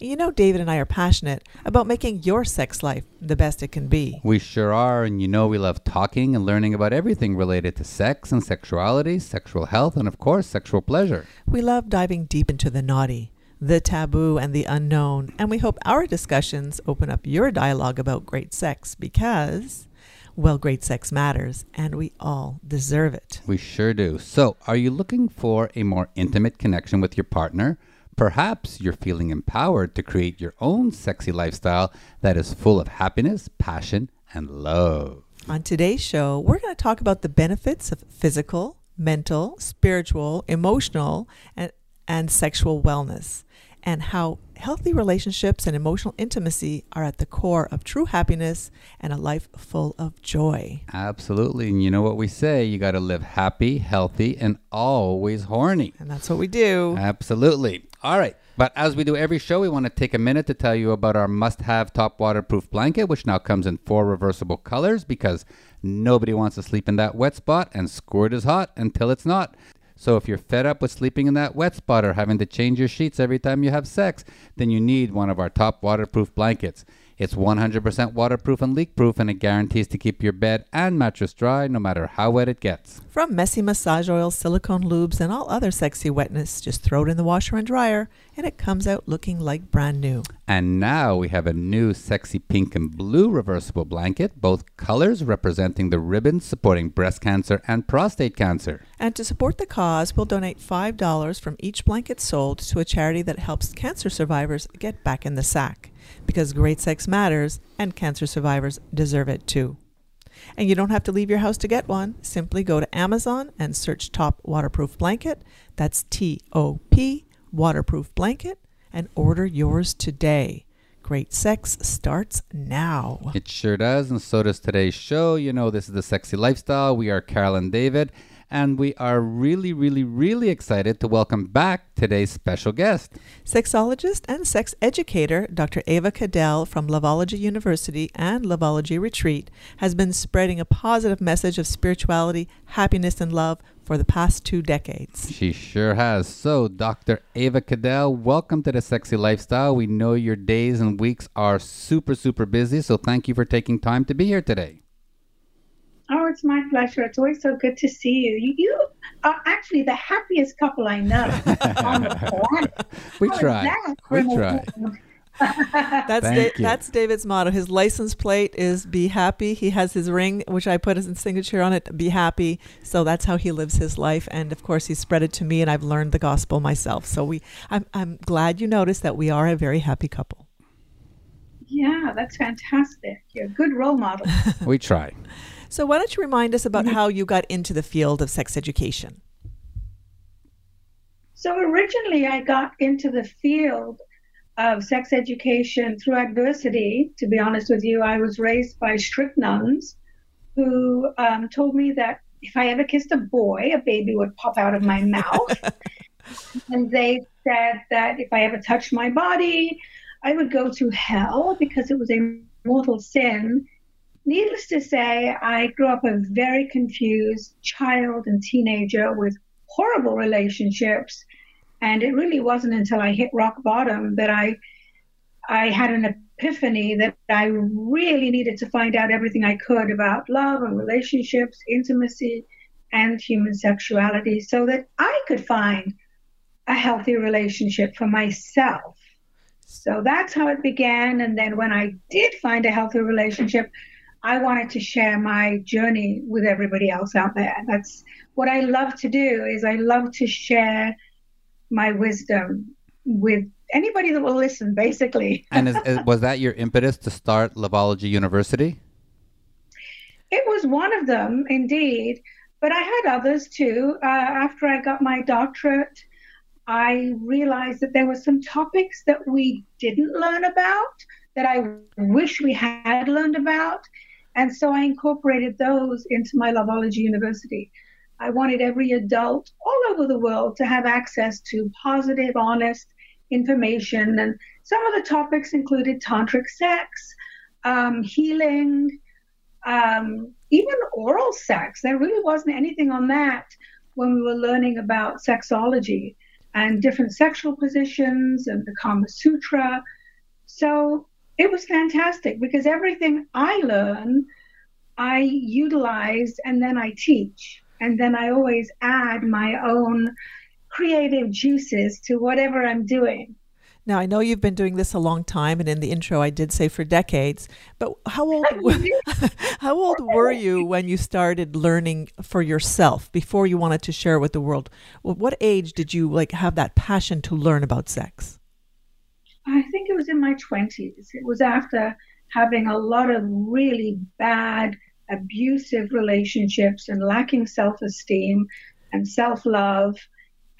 You know, David and I are passionate about making your sex life the best it can be. We sure are, and you know we love talking and learning about everything related to sex and sexuality, sexual health, and of course, sexual pleasure. We love diving deep into the naughty, the taboo, and the unknown, and we hope our discussions open up your dialogue about great sex because, well, great sex matters, and we all deserve it. We sure do. So, are you looking for a more intimate connection with your partner? Perhaps you're feeling empowered to create your own sexy lifestyle that is full of happiness, passion, and love. On today's show, we're going to talk about the benefits of physical, mental, spiritual, emotional, and, and sexual wellness, and how healthy relationships and emotional intimacy are at the core of true happiness and a life full of joy. Absolutely. And you know what we say you got to live happy, healthy, and always horny. And that's what we do. Absolutely. All right. But as we do every show, we want to take a minute to tell you about our must have top waterproof blanket, which now comes in four reversible colors because nobody wants to sleep in that wet spot and squirt is hot until it's not. So if you're fed up with sleeping in that wet spot or having to change your sheets every time you have sex, then you need one of our top waterproof blankets. It's 100% waterproof and leak proof, and it guarantees to keep your bed and mattress dry no matter how wet it gets. From messy massage oil, silicone lubes, and all other sexy wetness, just throw it in the washer and dryer, and it comes out looking like brand new. And now we have a new sexy pink and blue reversible blanket, both colors representing the ribbons supporting breast cancer and prostate cancer. And to support the cause, we'll donate $5 from each blanket sold to a charity that helps cancer survivors get back in the sack. Because great sex matters, and cancer survivors deserve it too. And you don't have to leave your house to get one. Simply go to Amazon and search Top Waterproof Blanket. That's T O P, waterproof blanket, and order yours today. Great sex starts now. It sure does, and so does today's show. You know, this is the sexy lifestyle. We are Carol and David, and we are really, really, really excited to welcome back today's special guest. Sexologist and sex educator Dr. Ava Cadell from Loveology University and Loveology Retreat has been spreading a positive message of spirituality, happiness, and love for the past two decades. She sure has. So, Dr. Ava Cadell, welcome to the Sexy Lifestyle. We know your days and weeks are super, super busy, so thank you for taking time to be here today. Oh, it's my pleasure. It's always so good to see you. You, you are actually the happiest couple I know on the planet. We How is try. We try. That's Thank Da- you. that's David's motto. His license plate is "Be happy." He has his ring, which I put his signature on it. Be happy. So that's how he lives his life, and of course, he spread it to me, and I've learned the gospel myself. So we, I'm, I'm glad you noticed that we are a very happy couple. Yeah, that's fantastic. You're a good role model. We try. So why don't you remind us about how you got into the field of sex education? So originally, I got into the field of sex education through adversity. To be honest with you, I was raised by strict nuns who um, told me that if I ever kissed a boy, a baby would pop out of my mouth. and they said that if I ever touched my body, I would go to hell because it was a mortal sin. Needless to say, I grew up a very confused child and teenager with horrible relationships. And it really wasn't until I hit rock bottom that I I had an epiphany that I really needed to find out everything I could about love and relationships, intimacy, and human sexuality so that I could find a healthy relationship for myself. So that's how it began. And then when I did find a healthy relationship, I wanted to share my journey with everybody else out there. That's what I love to do is I love to share my wisdom with anybody that will listen basically. And is, is- was that your impetus to start Loveology University? It was one of them, indeed, but I had others too. Uh, after I got my doctorate, I realized that there were some topics that we didn't learn about that I wish we had learned about. And so I incorporated those into my Loveology University. I wanted every adult all over the world to have access to positive, honest information. And some of the topics included tantric sex, um, healing, um, even oral sex. There really wasn't anything on that when we were learning about sexology and different sexual positions and the Kama Sutra. So it was fantastic because everything I learn, I utilize and then I teach. And then I always add my own creative juices to whatever I'm doing. Now I know you've been doing this a long time, and in the intro I did say for decades. But how old how old were you when you started learning for yourself before you wanted to share with the world? Well, what age did you like have that passion to learn about sex? I think was in my twenties. It was after having a lot of really bad, abusive relationships and lacking self-esteem and self-love,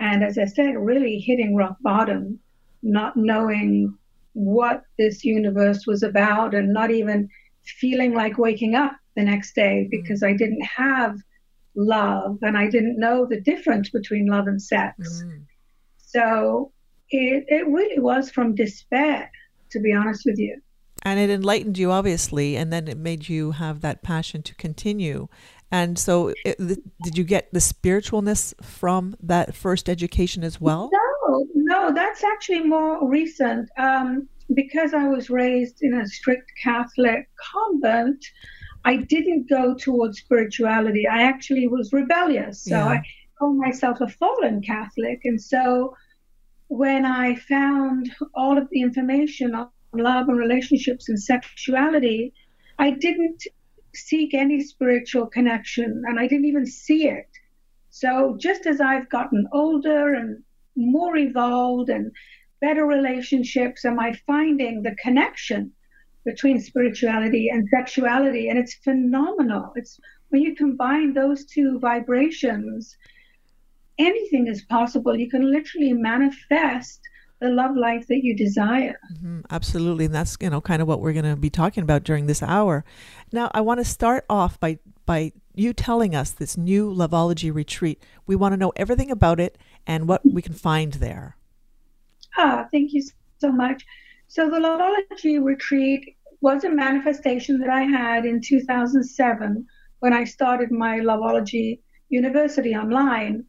and as I said, really hitting rock bottom not knowing what this universe was about and not even feeling like waking up the next day mm. because I didn't have love and I didn't know the difference between love and sex. Mm. So it, it really was from despair, to be honest with you. And it enlightened you, obviously, and then it made you have that passion to continue. And so, it, did you get the spiritualness from that first education as well? No, no, that's actually more recent. Um, because I was raised in a strict Catholic convent, I didn't go towards spirituality. I actually was rebellious. So yeah. I call myself a fallen Catholic. And so when I found all of the information on love and relationships and sexuality, I didn't seek any spiritual connection and I didn't even see it. So just as I've gotten older and more evolved and better relationships, am I finding the connection between spirituality and sexuality? And it's phenomenal. It's when you combine those two vibrations, anything is possible. You can literally manifest the love life that you desire. Mm-hmm, absolutely, and that's you know kind of what we're going to be talking about during this hour. Now, I want to start off by by you telling us this new Loveology retreat. We want to know everything about it and what we can find there. Ah, thank you so much. So the Loveology retreat was a manifestation that I had in 2007 when I started my Loveology University online.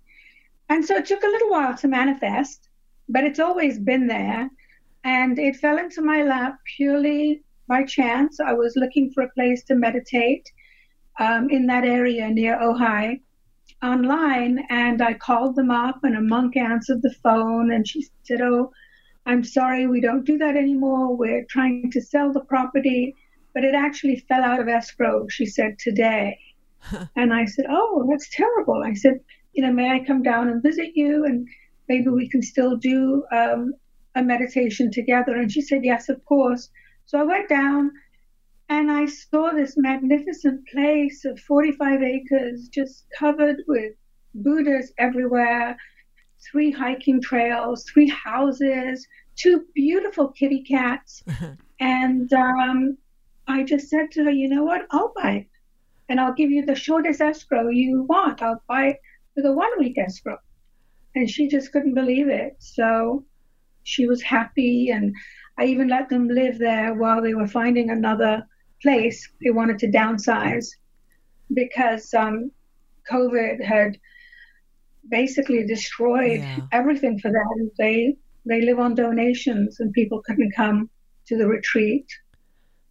And so it took a little while to manifest but it's always been there. And it fell into my lap purely by chance. I was looking for a place to meditate um, in that area near Ojai online, and I called them up, and a monk answered the phone, and she said, "Oh, I'm sorry, we don't do that anymore. We're trying to sell the property." But it actually fell out of escrow, she said, today. and I said, Oh, that's terrible. I said, You know, may I come down and visit you? And maybe we can still do um, a meditation together. And she said, Yes, of course. So I went down and I saw this magnificent place of 45 acres just covered with Buddhas everywhere, three hiking trails, three houses, two beautiful kitty cats. and um, I just said to her, You know what? I'll buy it. And I'll give you the shortest escrow you want. I'll buy it with a one week escrow and she just couldn't believe it. So she was happy, and I even let them live there while they were finding another place. They wanted to downsize because um, COVID had basically destroyed yeah. everything for them. They they live on donations, and people couldn't come to the retreat.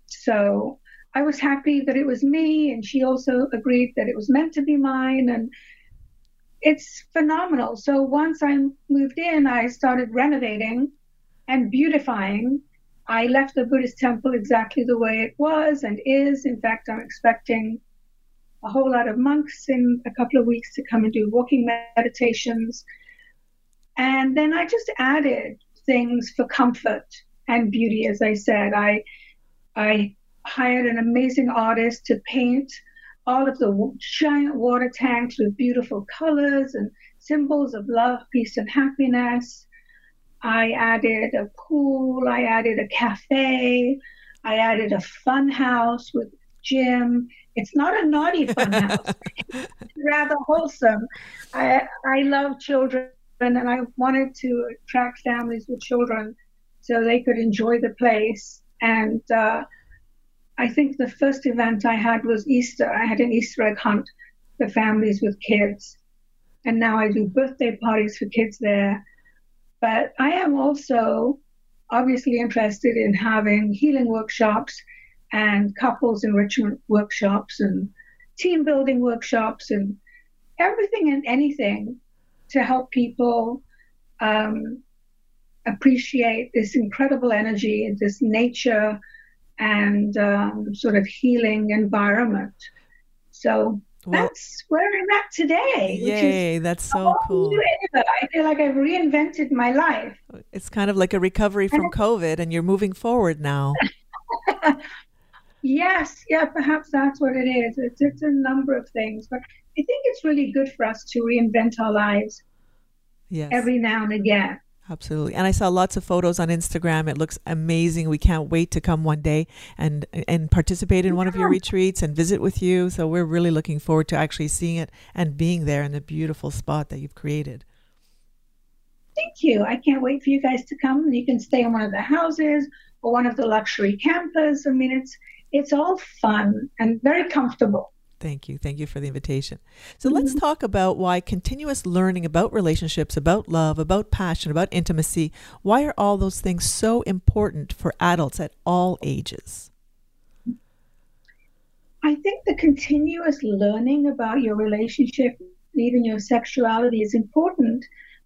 So I was happy that it was me, and she also agreed that it was meant to be mine, and it's phenomenal. So once I moved in, I started renovating and beautifying. I left the Buddhist temple exactly the way it was and is. In fact, I'm expecting a whole lot of monks in a couple of weeks to come and do walking meditations. And then I just added things for comfort and beauty. As I said, I I hired an amazing artist to paint all of the giant water tanks with beautiful colors and symbols of love, peace, and happiness. I added a pool, I added a cafe, I added a fun house with gym. It's not a naughty fun house. it's rather wholesome. I I love children and I wanted to attract families with children so they could enjoy the place. And uh, I think the first event I had was Easter. I had an Easter egg hunt for families with kids. And now I do birthday parties for kids there. But I am also obviously interested in having healing workshops and couples enrichment workshops and team building workshops and everything and anything to help people um, appreciate this incredible energy, and this nature and um, sort of healing environment. So well, that's where I'm at today. Yay, that's so cool. I feel like I've reinvented my life. It's kind of like a recovery from COVID, and you're moving forward now. yes, yeah, perhaps that's what it is. It's, it's a number of things, but I think it's really good for us to reinvent our lives yes. every now and again. Absolutely. And I saw lots of photos on Instagram. It looks amazing. We can't wait to come one day and and participate in one of your retreats and visit with you. So we're really looking forward to actually seeing it and being there in the beautiful spot that you've created. Thank you. I can't wait for you guys to come. You can stay in one of the houses or one of the luxury campers. I mean, it's it's all fun and very comfortable. Thank you. Thank you for the invitation. So mm-hmm. let's talk about why continuous learning about relationships, about love, about passion, about intimacy, why are all those things so important for adults at all ages? I think the continuous learning about your relationship, even your sexuality, is important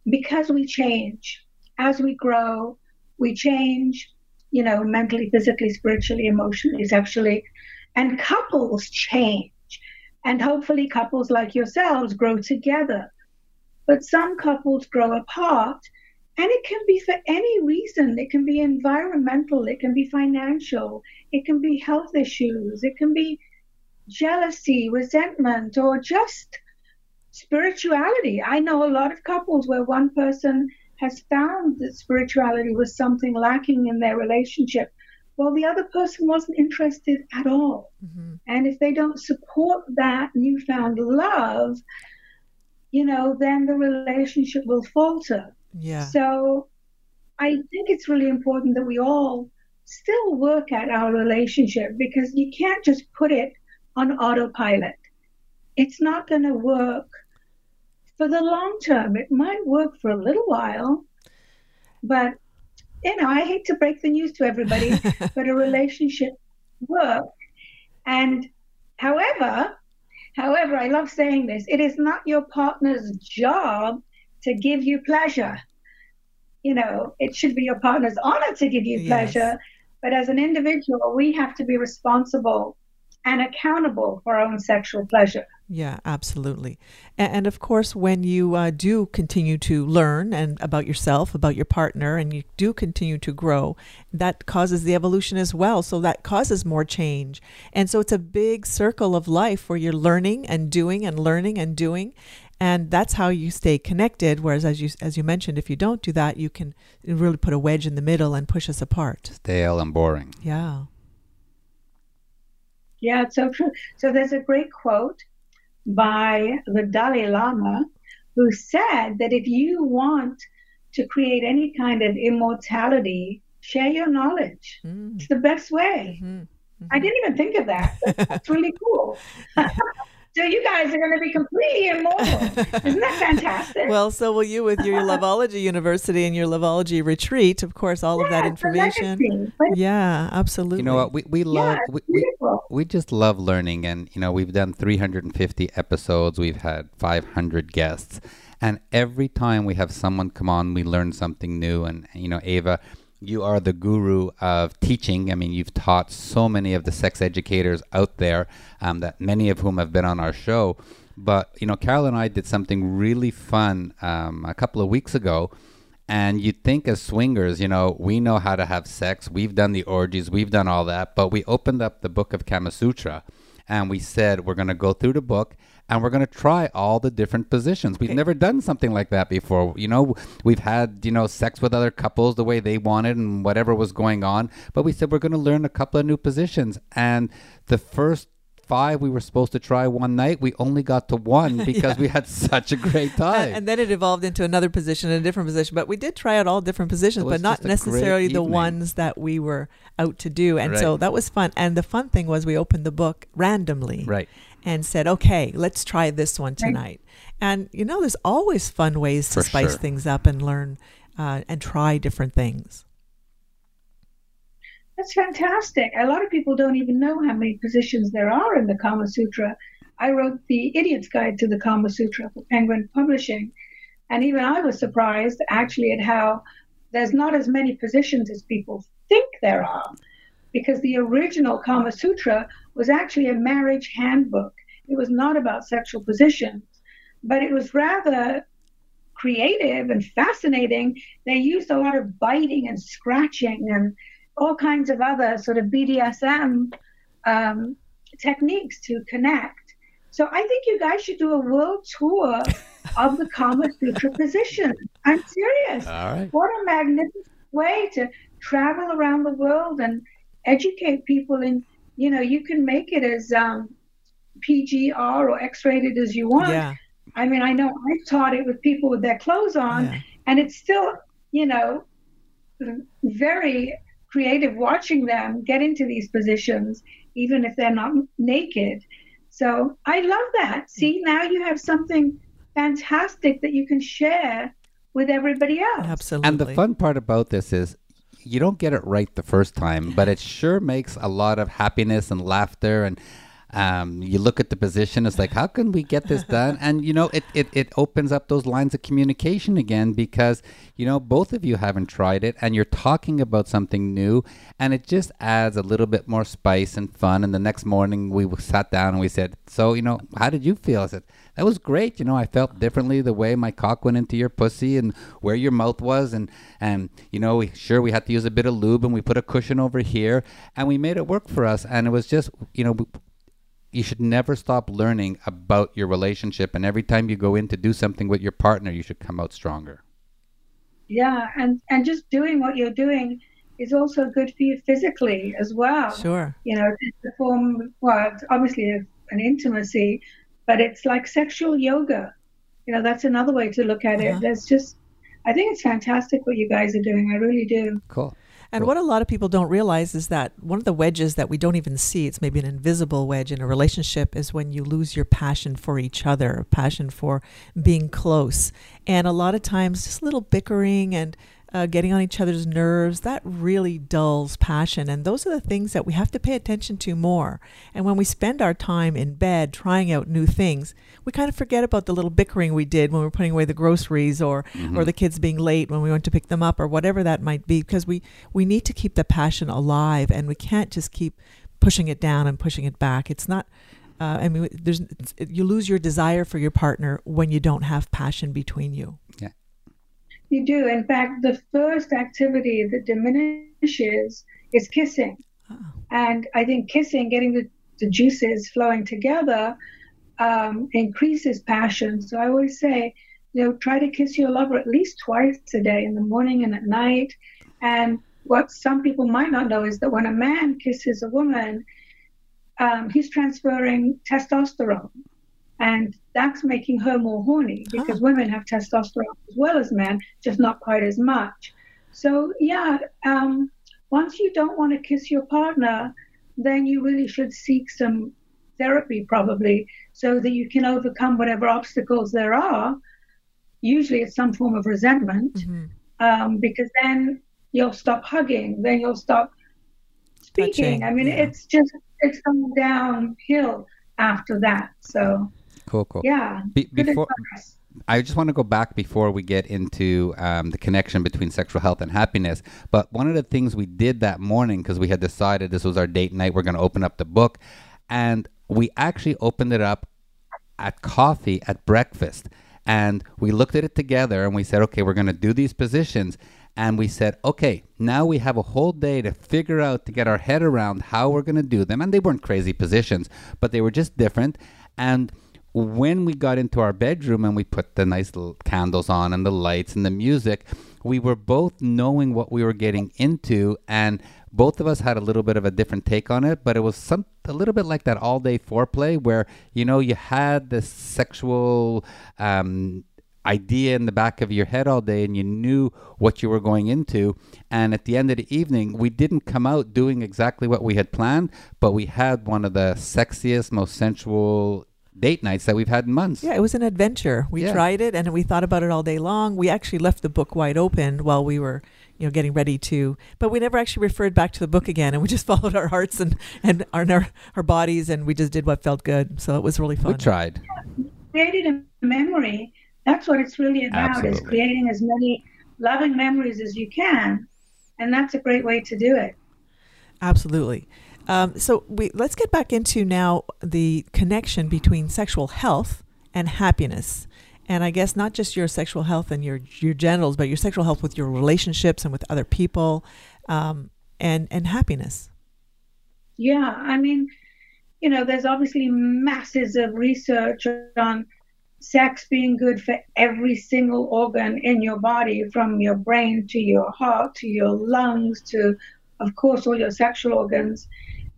because we change. As we grow, we change, you know, mentally, physically, spiritually, emotionally, sexually, and couples change and hopefully, couples like yourselves grow together. But some couples grow apart, and it can be for any reason. It can be environmental, it can be financial, it can be health issues, it can be jealousy, resentment, or just spirituality. I know a lot of couples where one person has found that spirituality was something lacking in their relationship well, the other person wasn't interested at all. Mm-hmm. And if they don't support that newfound love, you know, then the relationship will falter. Yeah. So I think it's really important that we all still work at our relationship because you can't just put it on autopilot. It's not going to work for the long term. It might work for a little while, but you know, I hate to break the news to everybody, but a relationship works. And however, however, I love saying this, it is not your partner's job to give you pleasure. You know, it should be your partner's honor to give you pleasure. Yes. But as an individual, we have to be responsible and accountable for our own sexual pleasure. Yeah, absolutely. And, and of course, when you uh, do continue to learn and about yourself, about your partner, and you do continue to grow, that causes the evolution as well. So that causes more change. And so it's a big circle of life where you're learning and doing and learning and doing. And that's how you stay connected. Whereas, as you as you mentioned, if you don't do that, you can really put a wedge in the middle and push us apart. Stale and boring. Yeah. Yeah, it's so true. So there's a great quote by the Dalai Lama who said that if you want to create any kind of immortality, share your knowledge. Mm. It's the best way. Mm-hmm. Mm-hmm. I didn't even think of that. That's really cool. So you guys are going to be completely immortal. Isn't that fantastic? well, so will you with your Loveology University and your Loveology retreat. Of course, all yeah, of that information. Yeah, absolutely. You know what? We, we love, yeah, we, we, we just love learning. And, you know, we've done 350 episodes, we've had 500 guests. And every time we have someone come on, we learn something new. And, you know, Ava, you are the guru of teaching. I mean, you've taught so many of the sex educators out there, um, that many of whom have been on our show. But you know, Carol and I did something really fun um, a couple of weeks ago. And you'd think as swingers, you know, we know how to have sex. We've done the orgies, we've done all that. But we opened up the book of Kama Sutra, and we said we're going to go through the book and we're going to try all the different positions. We've Okay. never done something like that before. You know, we've had, you know, sex with other couples the way they wanted and whatever was going on, but we said we're going to learn a couple of new positions. And the first five we were supposed to try one night, we only got to one because we had such a great time. And, then it evolved into another position and a different position. But we did try out all different positions, but not just a great necessarily the ones that we were out to do. And so that was fun. And the fun thing was we opened the book randomly. right. And said, okay, let's try this one tonight. And, you know, there's always fun ways to For spice sure. things up and learn uh, and try different things. That's fantastic. A lot of people don't even know how many positions there are in the Kama Sutra. I wrote the Idiot's Guide to the Kama Sutra for Penguin Publishing, and even I was surprised actually at how there's not as many positions as people think there are, because the original Kama Sutra was actually a marriage handbook. It was not about sexual positions, but it was rather creative and fascinating. They used a lot of biting and scratching and all kinds of other sort of BDSM um, techniques to connect. So I think you guys should do a world tour of the Kama Sutra position. I'm serious. Right. What a magnificent way to travel around the world and educate people. And you know, you can make it as um, PGR or X-rated as you want. Yeah. I mean, I know I've taught it with people with their clothes on, Yeah. and it's still, you know, very creative watching them get into these positions, even if they're not naked. So I love that. See, now you have something fantastic that you can share with everybody else. Absolutely. And the fun part about this is you don't get it right the first time, but it sure makes a lot of happiness and laughter and um, you look at the position, it's like, how can we get this done? And you know, it, it, it opens up those lines of communication again because, you know, both of you haven't tried it and you're talking about something new and it just adds a little bit more spice and fun. And the next morning we sat down and we said, So, you know, how did you feel? I said, That was great. You know, I felt differently the way my cock went into your pussy and where your mouth was. And, and you know, we, sure, we had to use a bit of lube and we put a cushion over here and we made it work for us. And it was just, you know, you should never stop learning about your relationship. And every time you go in to do something with your partner, you should come out stronger. Yeah, and and just doing what you're doing is also good for you physically as well. Sure. You know, it's a form. Well, it's obviously a, an intimacy, but it's like sexual yoga. You know, that's another way to look at it. There's just, I think it's fantastic what you guys are doing. I really do. Cool. And what a lot of people don't realize is that one of the wedges that we don't even see, it's maybe an invisible wedge in a relationship, is when you lose your passion for each other, passion for being close. And a lot of times, just little bickering and uh, getting on each other's nerves, that really dulls passion. And those are the things that we have to pay attention to more. And when we spend our time in bed trying out new things, we kind of forget about the little bickering we did when we were putting away the groceries or, or the kids being late when we went to pick them up or whatever that might be because we, we need to keep the passion alive and we can't just keep pushing it down and pushing it back. It's not. Uh, I mean, there's it's, you lose your desire for your partner when you don't have passion between you. You do. In fact, the first activity that diminishes is kissing. Oh. And I think kissing, getting the, the juices flowing together, um, increases passion. So I always say, you know, try to kiss your lover at least twice a day, in the morning and at night. And what some people might not know is that when a man kisses a woman, um, he's transferring testosterone. And that's making her more horny because women have testosterone as well as men, just not quite as much. So, yeah, um, once you don't want to kiss your partner, then you really should seek some therapy probably so that you can overcome whatever obstacles there are. Usually it's some form of resentment um, because then you'll stop hugging, then you'll stop speaking. Touching, I mean, yeah. it's just, it's going downhill after that. So, Cool, cool. yeah. Be- before. I just want to go back before we get into um, the connection between sexual health and happiness. But one of the things we did that morning, because we had decided this was our date night, we're going to open up the book. And we actually opened it up at coffee at breakfast. And we looked at it together and we said, okay, we're going to do these positions. and we said, okay, now we have a whole day to figure out to get our head around how we're going to do them. And they weren't crazy positions, but they were just different. And when we got into our bedroom and we put the nice little candles on and the lights and the music, we were both knowing what we were getting into and both of us had a little bit of a different take on it, but it was some a little bit like that all day foreplay where you know you had this sexual um, idea in the back of your head all day and you knew what you were going into. And at the end of the evening, we didn't come out doing exactly what we had planned, but we had one of the sexiest, most sensual date nights that we've had in months. Yeah, it was an adventure. We Yeah. tried it and we thought about it all day long. We actually left the book wide open while we were, you know, getting ready to, but we never actually referred back to the book again. And we just followed our hearts and and our our, our bodies, and we just did what felt good. So it was really fun. We fun. tried. created a memory. That's what it's really about is creating as many loving memories as you can. And that's a great way to do it. Absolutely. Um, so we let's get back into now the connection between sexual health and happiness. And I guess not just your sexual health and your your genitals, but your sexual health with your relationships and with other people, um, and and happiness. Yeah, I mean, you know, there's obviously masses of research on sex being good for every single organ in your body, from your brain to your heart to your lungs to, of course, all your sexual organs.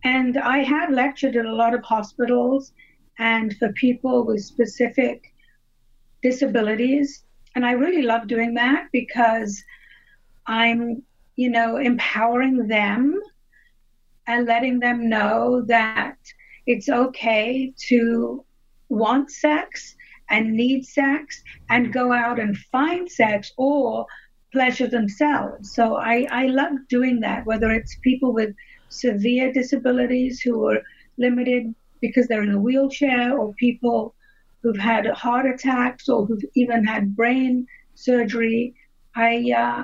And I have lectured at a lot of hospitals and for people with specific disabilities. And I really love doing that because I'm, you know, empowering them and letting them know that it's okay to want sex and need sex and go out and find sex or pleasure themselves. So I, I love doing that, whether it's people with severe disabilities who are limited because they're in a wheelchair or people who've had heart attacks or who've even had brain surgery. I uh,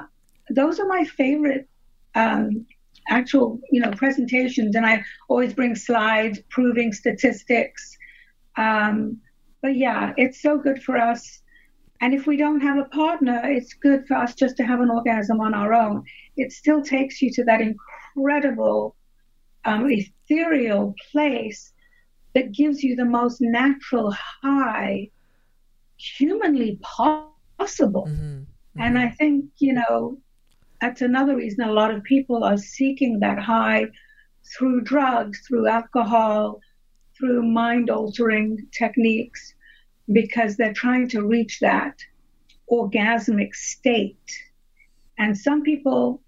those are my favorite um, actual you know presentations and i always bring slides proving statistics. Um, but yeah it's so good for us. And if we don't have a partner it's good for us just to have an orgasm on our own. It still takes you to that incredible um, ethereal place that gives you the most natural high humanly possible Mm-hmm. and I think, you know, that's another reason a lot of people are seeking that high through drugs, through alcohol, through mind altering techniques, because they're trying to reach that orgasmic state. And some people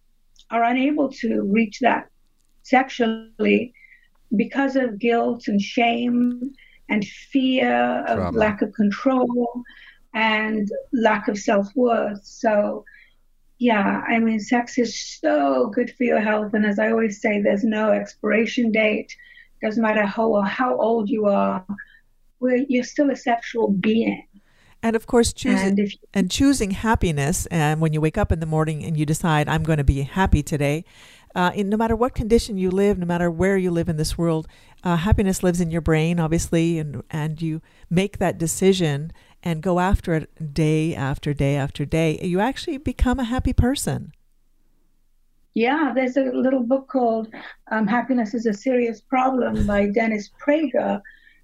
are unable to reach that sexually because of guilt and shame and fear of Trauma. lack of control and lack of self worth. So, yeah, I mean, sex is so good for your health. And as I always say, there's no expiration date. Doesn't matter how how old you are, we're, you're still a sexual being. And of course, choosing And if and choosing happiness. And when you wake up in the morning and you decide, I'm going to be happy today, uh, in, no matter what condition you live, no matter where you live in this world, uh, happiness lives in your brain, obviously, and and you make that decision and go after it day after day after day. You actually become a happy person. Yeah, there's a little book called um, Happiness is a Serious Problem by Dennis Prager,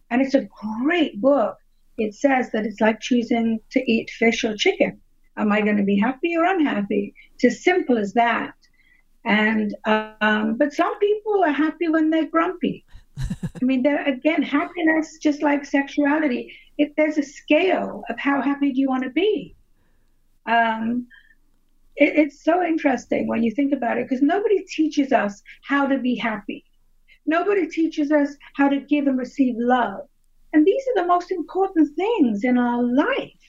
and it's a great book. It says that it's like choosing to eat fish or chicken. Am I going to be happy or unhappy? It's as simple as that. And um, but some people are happy when they're grumpy. I mean, there again, happiness, just like sexuality, it, there's a scale of how happy do you want to be. Um, it, it's so interesting when you think about it because nobody teaches us how to be happy. Nobody teaches us how to give and receive love. And these are the most important things in our life.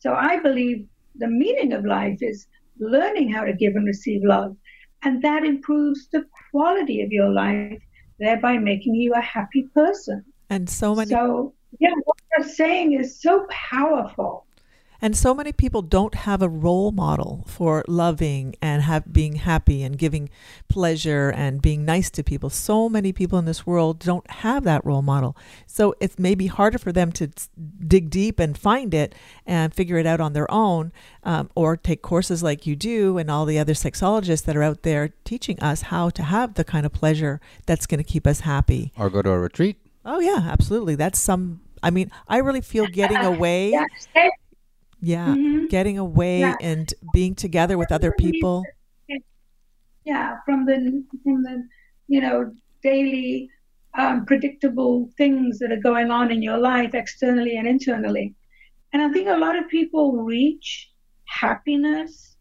So I believe the meaning of life is learning how to give and receive love. And that improves the quality of your life, thereby making you a happy person. And so many So, yeah, what you're saying is so powerful. And so many people don't have a role model for loving and have being happy and giving pleasure and being nice to people. So many people in this world don't have that role model. So it's maybe harder for them to dig deep and find it and figure it out on their own, um, or take courses like you do and all the other sexologists that are out there teaching us how to have the kind of pleasure that's going to keep us happy. Or go to a retreat. Oh yeah, absolutely. That's some. I mean, I really feel getting away. Yeah. Mhm. getting away Yeah. and being together with other people. yeah from the from the you know daily um, predictable things that are going on in your life externally and internally and i think a lot of people reach happiness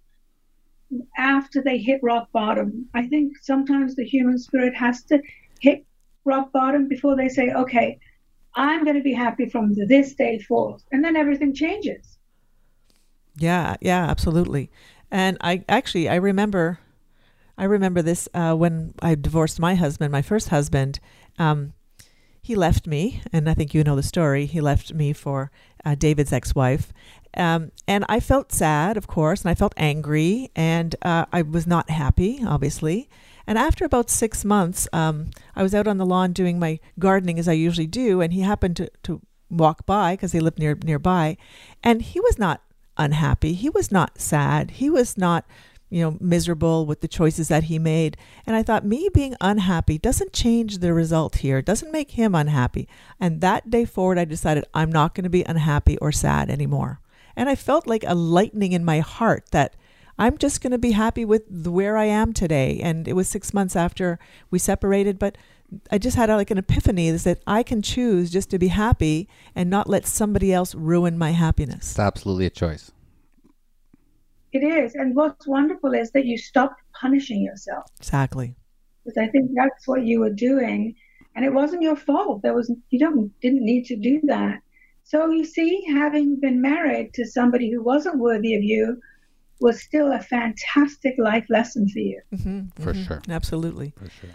after they hit rock bottom i think sometimes the human spirit has to hit rock bottom before they say okay i'm going to be happy from this day forth and then everything changes Yeah, yeah, absolutely. And I actually I remember I remember this uh, when I divorced my husband, my first husband. Um, he left me, and I think you know the story. He left me for uh, David's ex-wife, um, and I felt sad, of course, and I felt angry, and uh, I was not happy, obviously. And after about six months, um, I was out on the lawn doing my gardening as I usually do, and he happened to, to walk by because he lived near nearby, and he was not unhappy. He was not sad. He was not, you know, miserable with the choices that he made. And I thought, me being unhappy doesn't change the result here. It doesn't make him unhappy. And that day forward, I decided I'm not going to be unhappy or sad anymore. And I felt like a lightning in my heart that I'm just going to be happy with where I am today. And it was six months after we separated, but I just had like an epiphany is that I can choose just to be happy and not let somebody else ruin my happiness. It's absolutely a choice. it is and what's wonderful is that you stopped punishing yourself Exactly. because I think that's what you were doing, and it wasn't your fault. There was you don't didn't need to do that. So you see, having been married to somebody who wasn't worthy of you was still a fantastic life lesson for you. Mm-hmm, For sure. Absolutely. For sure.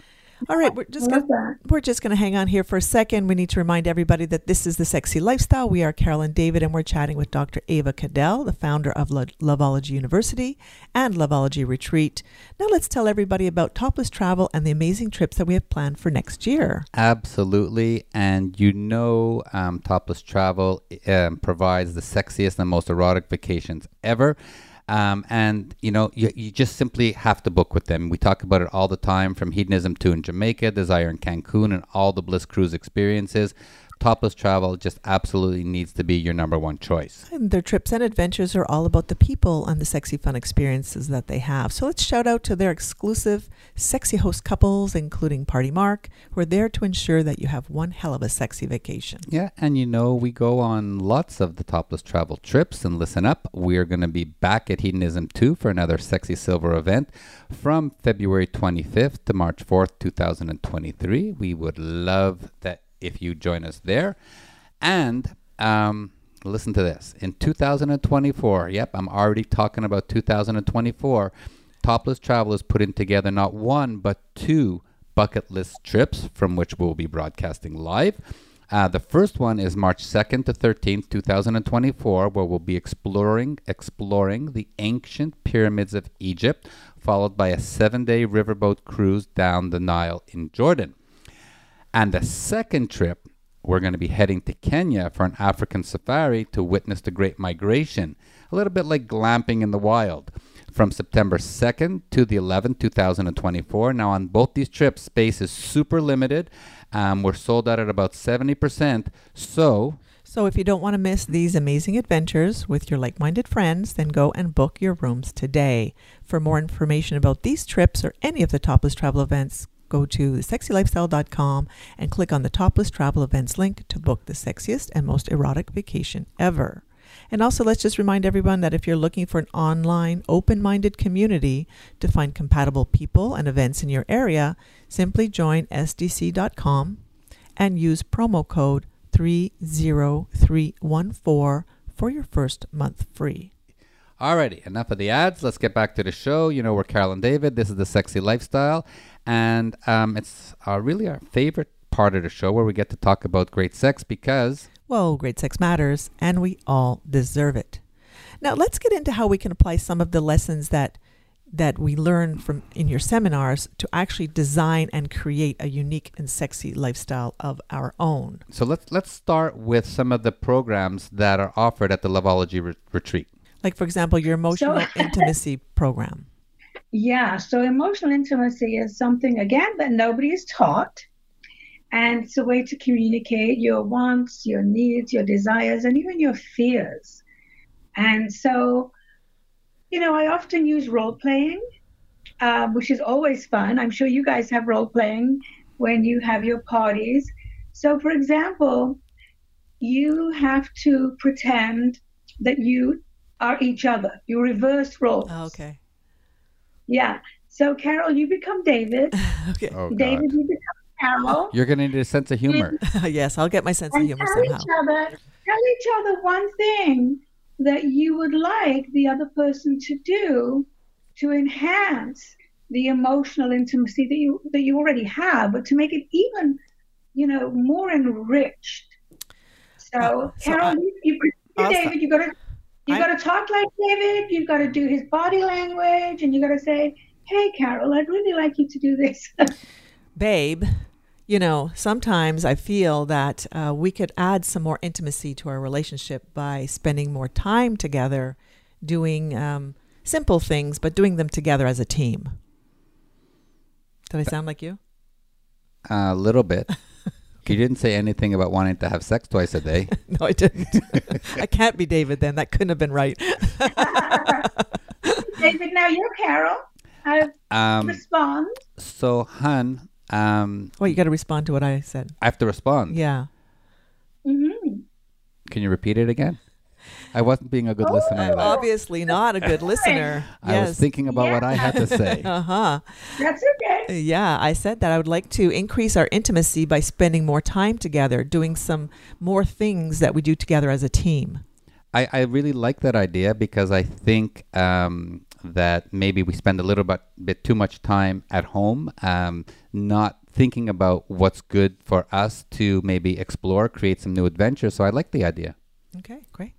All right, we're just gonna, we're just going to hang on here for a second. We need to remind everybody that this is the Sexy Lifestyle. We are Carol and David, and we're chatting with Dr. Ava Cadell, the founder of Lo- Loveology University and Loveology Retreat. Now let's tell everybody about Topless Travel and the amazing trips that we have planned for next year. Absolutely. And you know, um, Topless Travel um, provides the sexiest and most erotic vacations ever. Um, and, you know, you, you just simply have to book with them. We talk about it all the time from Hedonism 2 in Jamaica, Desire in Cancun, and all the Bliss Cruise experiences. Topless Travel just absolutely needs to be your number one choice. And their trips and adventures are all about the people and the sexy fun experiences that they have. So let's shout out to their exclusive sexy host couples, including Party Mark, who are there to ensure that you have one hell of a sexy vacation. Yeah, and you know, we go on lots of the topless travel trips. And listen up, we're going to be back at Hedonism 2 for another Sexy Silver event from February 25th to March 4th, 2023. We would love that if you join us there. And um, listen to this in 2024, yep, I'm already talking about 2024. Topless Travel is putting together not one, but two bucket list trips from which we'll be broadcasting live. Uh, the first one is March 2nd to 13th, 2024, where we'll be exploring exploring the ancient pyramids of Egypt, followed by a seven-day riverboat cruise down the Nile in Jordan. And the second trip, we're going to be heading to Kenya for an African safari to witness the Great Migration, a little bit like glamping in the wild. From September 2nd to the 11th, 2024. Now, on both these trips, space is super limited. Um, we're sold out at about 70%. So, So if you don't want to miss these amazing adventures with your like minded friends, then go and book your rooms today. For more information about these trips or any of the topless travel events, go to sexylifestyle.com and click on the topless travel events link to book the sexiest and most erotic vacation ever. And also, let's just remind everyone that if you're looking for an online, open minded community to find compatible people and events in your area, simply join sdc.com and use promo code 30314 for your first month free. Alrighty, enough of the ads. Let's get back to the show. You know, we're Carol and David. This is the Sexy Lifestyle, and um, it's uh, really our favorite part of the show where we get to talk about great sex because Well, great sex matters, and we all deserve it. Now let's get into how we can apply some of the lessons that that we learn from in your seminars to actually design and create a unique and sexy lifestyle of our own. So let's let's start with some of the programs that are offered at the Loveology re- retreat. Like for example, your emotional intimacy program. Yeah, so emotional intimacy is something, again, that nobody is taught. And it's a way to communicate your wants, your needs, your desires, and even your fears. And so, you know, I often use role playing, uh, which is always fun. I'm sure you guys have role playing when you have your parties. So, for example, you have to pretend that you are each other. You reverse roles. Oh, okay. Yeah. So Carol, you become David. okay. Oh, God. David, you become Carol. You're going to need a sense of humor. yes, I'll get my sense of and humor tell somehow. each other, tell each other one thing that you would like the other person to do to enhance the emotional intimacy that you that you already have, but to make it even, you know, more enriched. So, Uh, so Carol, I- you, you, you Awesome. David, you gotta you I- gotta talk like David. You've got to do his body language, and you've got to say, "Hey, Carol, I'd really like you to do this." Babe, you know, sometimes I feel that uh, we could add some more intimacy to our relationship by spending more time together, doing um, simple things, but doing them together as a team. Did I sound like you? A little bit. You didn't say anything about wanting to have sex twice a day. No, I didn't. I can't be David then. That couldn't have been right. David, now you're Carol. I Um, respond. so, hun, um, Well, you got to respond to what I said. I have to respond. Yeah. hmm Can you repeat it again? I wasn't being a good listener. to. Obviously not a good listener. I was thinking about what I had to say. Uh huh. That's okay. Yeah, I said that I would like to increase our intimacy by spending more time together, doing some more things that we do together as a team. I, I really like that idea because I think um, that maybe we spend a little bit, bit too much time at home, um, not thinking about what's good for us to maybe explore, create some new adventures. So I like the idea. Okay, great.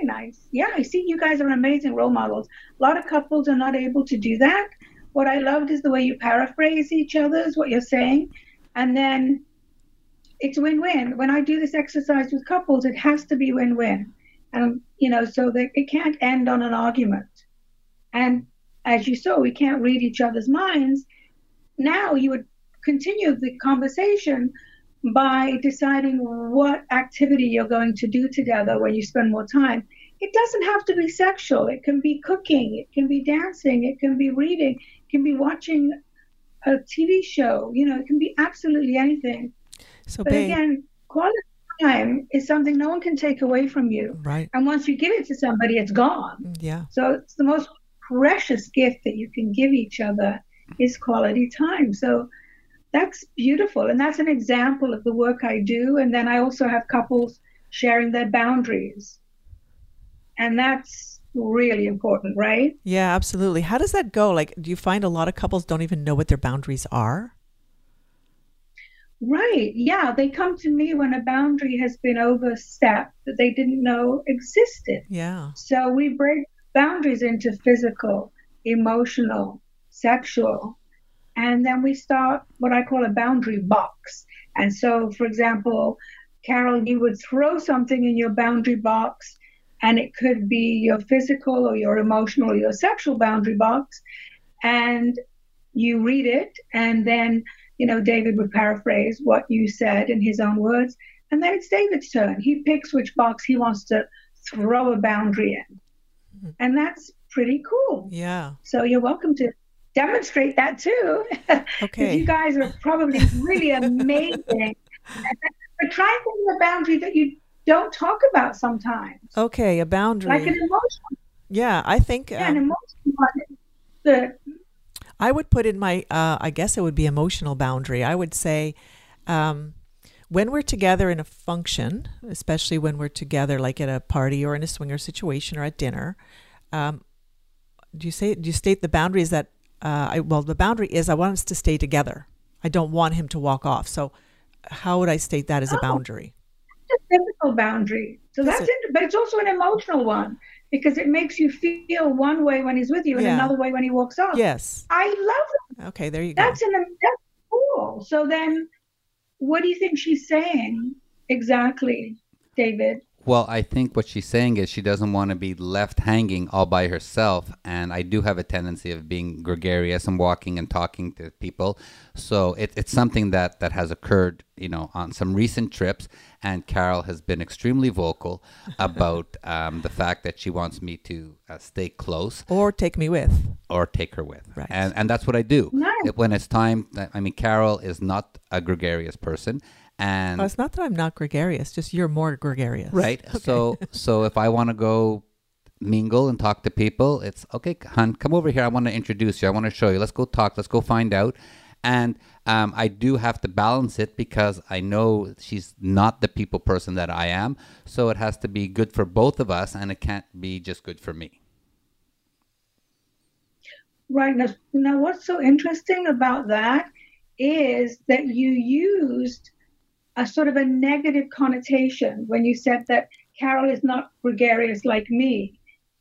Very nice. Yeah, I see you guys are amazing role models. A lot of couples are not able to do that. What I loved is the way you paraphrase each other's what you're saying, and then it's win-win. When I do this exercise with couples, it has to be win-win, and you know, so that it can't end on an argument. And as you saw, we can't read each other's minds. Now you would continue the conversation by deciding what activity you're going to do together when you spend more time. It doesn't have to be sexual. It can be cooking, it can be dancing, it can be reading, it can be watching a TV show. You know, it can be absolutely anything. So, But babe, again, quality time is something no one can take away from you. right? And once you give it to somebody, it's gone. Mm, yeah. So it's the most precious gift that you can give each other is quality time. So that's beautiful. And that's an example of the work I do. And then I also have couples sharing their boundaries. And that's really important, right? Yeah, absolutely. How does that go? Like, do you find a lot of couples don't even know what their boundaries are? Right. Yeah. They come to me when a boundary has been overstepped that they didn't know existed. Yeah. So we break boundaries into physical, emotional, sexual, and then we start what I call a boundary box. And so, for example, Carol, you would throw something in your boundary box, and it could be your physical or your emotional or your sexual boundary box. And you read it, and then, you know, David would paraphrase what you said in his own words. And then it's David's turn. He picks which box he wants to throw a boundary in. Mm-hmm. And that's pretty cool. Yeah. So you're welcome to demonstrate that too. Okay. you guys are probably really amazing. but try and think of a boundary that you don't talk about sometimes, Okay, a boundary. like an emotional, yeah, I think yeah, an um, emotional one. The, I would put in my, uh, I guess it would be emotional boundary. I would say, um, when we're together in a function, especially when we're together, like at a party or in a swinger situation or at dinner, um, do you say, do you state the boundaries that, uh, I, well, the boundary is I want us to stay together. I don't want him to walk off. So, how would I state that as a Oh. boundary? a physical boundary. So that's Physi- it. But it's also an emotional one because it makes you feel one way when he's with you and Yeah. another way when he walks off. Yes. I love that. Okay, there you go. That's an that's cool. So then, what do you think she's saying exactly, David? Well, I think what she's saying is she doesn't want to be left hanging all by herself. And I do have a tendency of being gregarious and walking and talking to people. So it, it's something that, that has occurred, you know, on some recent trips. And Carol has been extremely vocal about um, the fact that she wants me to uh, stay close or take me with. or take her with. Right. And, and that's what I do. Nice. When it's time, I mean, Carol is not a gregarious person. And Oh, it's not that I'm not gregarious, just you're more gregarious. Right. So so if I want to go mingle and talk to people, it's okay, hun, come over here. I want to introduce you. I want to show you. Let's go talk. Let's go find out. And um, I do have to balance it because I know she's not the people person that I am. So it has to be good for both of us, and it can't be just good for me. Right now, now, what's so interesting about that is that you used a sort of a negative connotation when you said that Carol is not gregarious like me,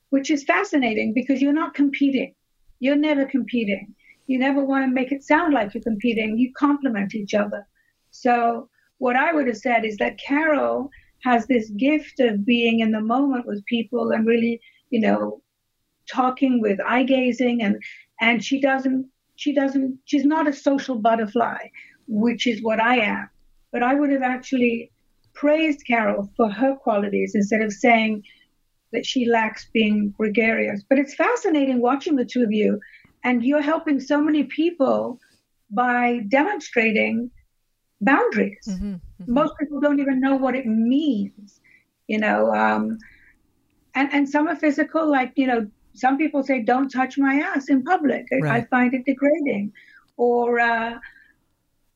which is fascinating because you're not competing. You're never competing. You never want to make it sound like you're competing. You complement each other. So, what I would have said is that Carol has this gift of being in the moment with people and really, you know, talking with eye gazing and and she doesn't she doesn't she's not a social butterfly which is what i am but i would have actually praised carol for her qualities instead of saying that she lacks being gregarious. But it's fascinating watching the two of you and you're helping so many people by demonstrating boundaries. Hmm most people don't even know what it means you know um, and and some are physical like you know some people say don't touch my ass in public. I- i find it degrading. Or uh,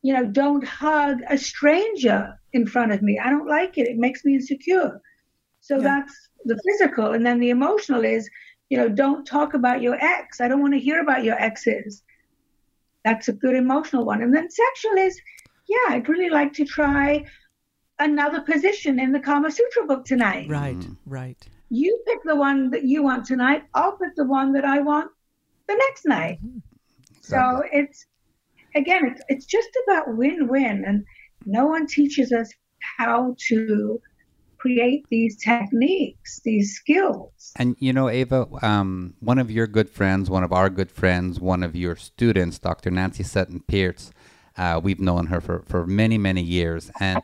you know don't hug a stranger in front of me. I don't like it. It makes me insecure. So Yeah. that's the physical. And then the emotional is you know don't talk about your ex. I don't want to hear about your exes. That's a good emotional one. And then sexual is yeah i'd really like to try another position in the kama sutra book tonight. Right, Mhm. right. you pick the one that you want tonight. I'll pick the one that i want the next night. So it's again it's, it's just about win-win and no one teaches us how to create these techniques these skills And you know, Ava, um, one of your good friends, one of our good friends, one of your students, Dr. Nancy Sutton Pierce, uh, we've known her for, for many, many years. And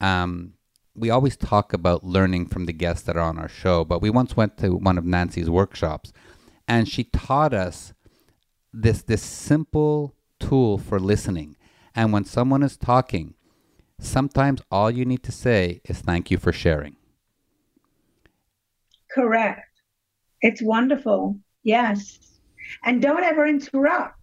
um, we always talk about learning from the guests that are on our show. But we once went to one of Nancy's workshops, and she taught us this, this simple tool for listening. And when someone is talking, sometimes all you need to say is thank you for sharing. correct. It's wonderful. Yes. And don't ever interrupt.